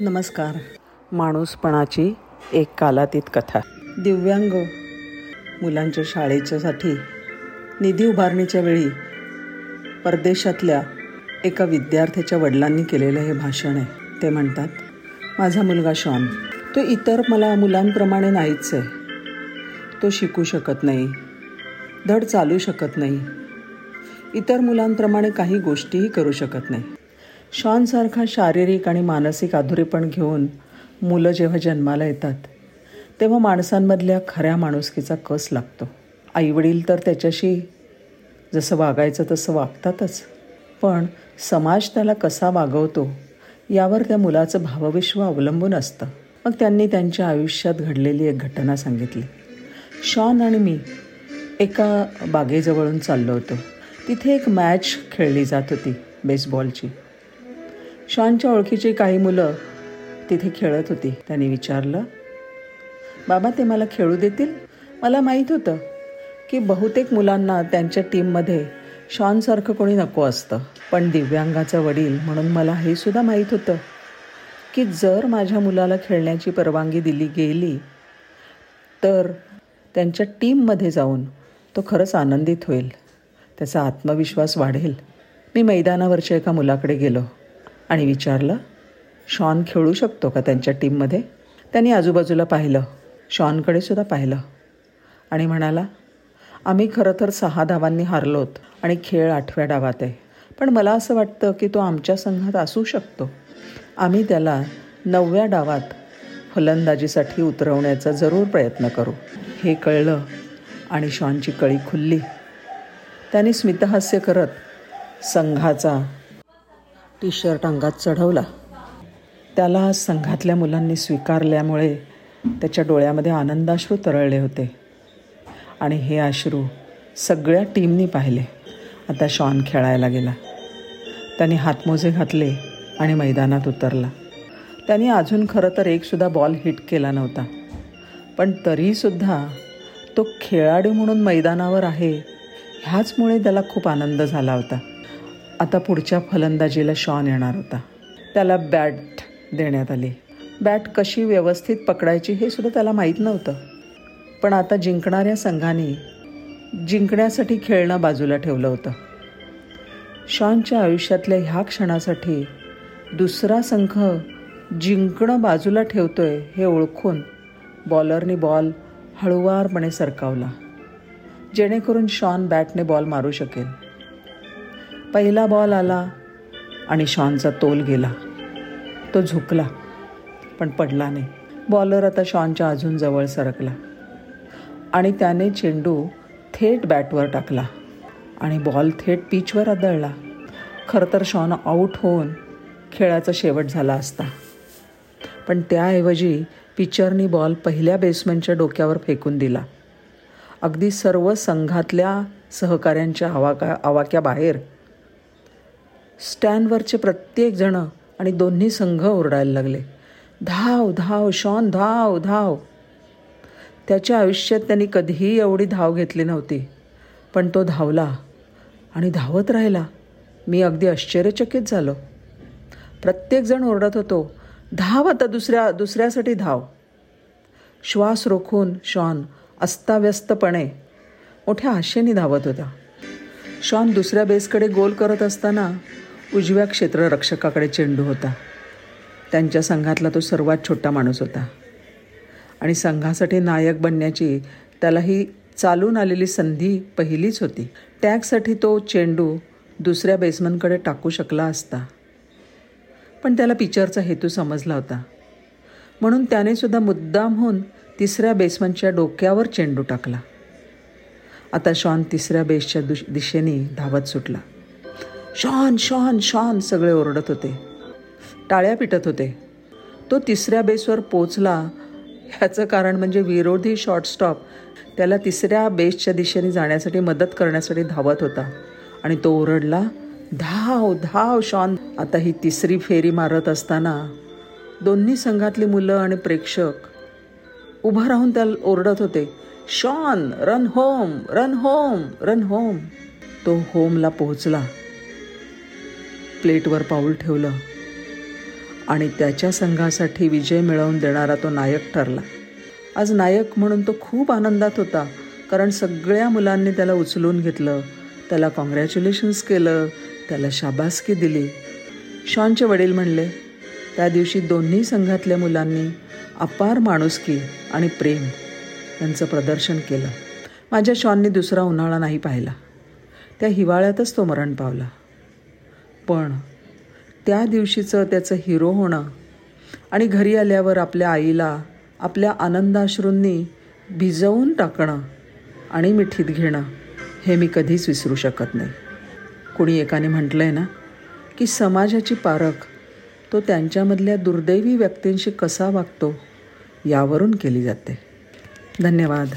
नमस्कार. माणूसपणाची एक कालातीत कथा. दिव्यांग मुलांच्या शाळेच्यासाठी निधी उभारणीच्या वेळी परदेशातल्या एका विद्यार्थ्याच्या वडिलांनी केलेलं हे भाषण आहे. ते म्हणतात माझा मुलगा शॉन तो इतर मला मुलांप्रमाणे नाहीच आहे. तो शिकू शकत नाही धड चालू शकत नाही. इतर मुलांप्रमाणे काही गोष्टीही करू शकत नाही. शॉनसारखा शारीरिक आणि मानसिक अधुरेपण घेऊन मुलं जेव्हा जन्माला येतात तेव्हा माणसांमधल्या खऱ्या माणुसकीचा कस लागतो. आईवडील तर त्याच्याशी जसं वागायचं तसं वागतातच पण समाज त्याला कसा वागवतो यावर त्या मुलाचं भावविश्व अवलंबून असतं. मग त्यांनी त्यांच्या आयुष्यात घडलेली एक घटना सांगितली. शॉन आणि मी एका बागेजवळून चाललो होतो. तिथे एक मॅच खेळली जात होती बेसबॉलची शॉनच्या ओळखीची काही मुलं तिथे खेळत होती. त्यांनी विचारलं बाबा ते मला खेळू देतील? मला माहीत होतं की बहुतेक मुलांना त्यांच्या टीममध्ये शॉनसारखं कोणी नको असतं. पण दिव्यांगाचा वडील म्हणून मला हे सुद्धा माहीत होतं की जर माझ्या मुलाला खेळण्याची परवानगी दिली गेली तर त्यांच्या टीममध्ये जाऊन तो खरंच आनंदित होईल. त्याचा आत्मविश्वास वाढेल. मी मैदानावरच्या एका मुलाकडे गेलो. आणि विचारलं शॉन खेळू शकतो का त्यांच्या टीममध्ये? त्यांनी आजूबाजूला पाहिलं शॉनकडे सुद्धा पाहिलं. आणि म्हणाला आम्ही खरं तर सहा धावांनी हारलोत आणि खेळ आठव्या डावात आहे पण मला असं वाटतं की तो आमच्या संघात असू शकतो. आम्ही त्याला नवव्या डावात फलंदाजीसाठी उतरवण्याचा जरूर प्रयत्न करू. हे कळलं आणि शॉनची कळी खुलली. त्याने स्मितहास्य करत संघाचा टी शर्ट अंगात चढवला. त्याला संघातल्या मुलांनी स्वीकारल्यामुळे त्याच्या डोळ्यामध्ये आनंदाश्रू तरळले होते. आणि हे अश्रू सगळ्या टीमनी पाहिले. आता शॉन खेळायला गेला. त्याने हातमोजे घातले आणि मैदानात उतरला. त्याने अजून खरं तर एकसुद्धा बॉल हिट केला नव्हता. पण तरीसुद्धा तो खेळाडू म्हणून मैदानावर आहे ह्याचमुळे त्याला खूप आनंद झाला होता. आता पुढच्या फलंदाजीला शॉन येणार होता. त्याला बॅट देण्यात आली. बॅट कशी व्यवस्थित पकडायची हे सुद्धा त्याला माहीत नव्हतं. पण आता जिंकणाऱ्या संघाने जिंकण्यासाठी खेळणं बाजूला ठेवलं होतं. शॉनच्या आयुष्यातल्या ह्या क्षणासाठी दुसरा संघ जिंकणं बाजूला ठेवतोय हे ओळखून बॉलरनी बॉल हळुवारपणे सरकावला. जेणेकरून शॉन बॅटने बॉल मारू शकेल. पहिला बॉल आला आणि शॉनचा तोल गेला. तो झुकला पण पडला नाही. बॉलर आता शॉनच्या अजून जवळ सरकला. आणि त्याने चेंडू थेट बॅटवर टाकला आणि बॉल थेट पिचवर आदळला. खरं तर शॉन आऊट होऊन खेळाचा शेवट झाला असता. पण त्याऐवजी पिचरनी बॉल पहिल्या बेसमॅनच्या डोक्यावर फेकून दिला. अगदी सर्व संघातल्या सहकाऱ्यांच्या आवाका आवाक्याबाहेर स्टँडवरचे प्रत्येक जण आणि दोन्ही संघ ओरडायला लागले. धाव धाव शॉन धाव धाव. त्याच्या आयुष्यात त्यांनी कधीही एवढी धाव घेतली नव्हती. पण तो धावला आणि धावत राहिला. मी अगदी आश्चर्यचकित झालो. प्रत्येकजण ओरडत होतो धाव आता दुसऱ्या दुसऱ्यासाठी धाव. श्वास रोखून शॉन अस्ताव्यस्तपणे मोठ्या आशेने धावत होता. शॉन दुसऱ्या बेसकडे गोल करत असताना उजव्या क्षेत्ररक्षकाकडे चेंडू होता. त्यांच्या संघातला तो सर्वात छोटा माणूस होता. आणि संघासाठी नायक बनण्याची त्याला ही चालून आलेली संधी पहिलीच होती. टॅगसाठी तो चेंडू दुसऱ्या बेसमनकडे टाकू शकला असता. पण त्याला पिचरचा हेतू समजला होता. म्हणून त्याने सुद्धा मुद्दाम होऊन तिसऱ्या बेसमनच्या डोक्यावर चेंडू टाकला. आता शॉन तिसऱ्या बेसच्या दुश दिशेने धावत सुटला. शॉन शॉन शॉन सगळे ओरडत होते. टाळ्या पिटत होते. तो तिसऱ्या बेसवर पोचला. ह्याचं कारण म्हणजे विरोधी शॉर्टस्टॉप त्याला तिसऱ्या बेसच्या दिशेने जाण्यासाठी मदत करण्यासाठी धावत होता. आणि तो ओरडला धाव धाव शॉन. आता ही तिसरी फेरी मारत असताना दोन्ही संघातली मुलं आणि प्रेक्षक उभं राहून त्याला ओरडत होते Shawn run home run home run home. तो होमला पोहोचला. प्लेटवर पाऊल ठेवलं आणि त्याच्या संघासाठी विजय मिळवून देणारा तो नायक ठरला. आज नायक म्हणून तो खूप आनंदात होता कारण सगळ्या मुलांनी त्याला उचलून घेतलं त्याला कॉंग्रॅच्युलेशन्स केलं त्याला शाबासकी दिली. शॉनचे वडील म्हणले त्या दिवशी दोन्ही संघातल्या मुलांनी अपार माणुसकी आणि प्रेम यांचं प्रदर्शन केलं. माझ्या शॉननी दुसरा उन्हाळा नाही पाहिला. त्या हिवाळ्यातच तो मरण पावला. पण त्या दिवशीचं त्याचं हिरो होणं आणि घरी आल्यावर आपल्या आईला आपल्या आनंदाश्रूंनी भिजवून टाकणं आणि मिठीत घेणं हे मी कधीच विसरू शकत नाही. कुणी एकाने म्हटलं आहे ना की समाजाची पारख तो त्यांच्यामधल्या दुर्दैवी व्यक्तींशी कसा वागतो यावरून केली जाते. धन्यवाद.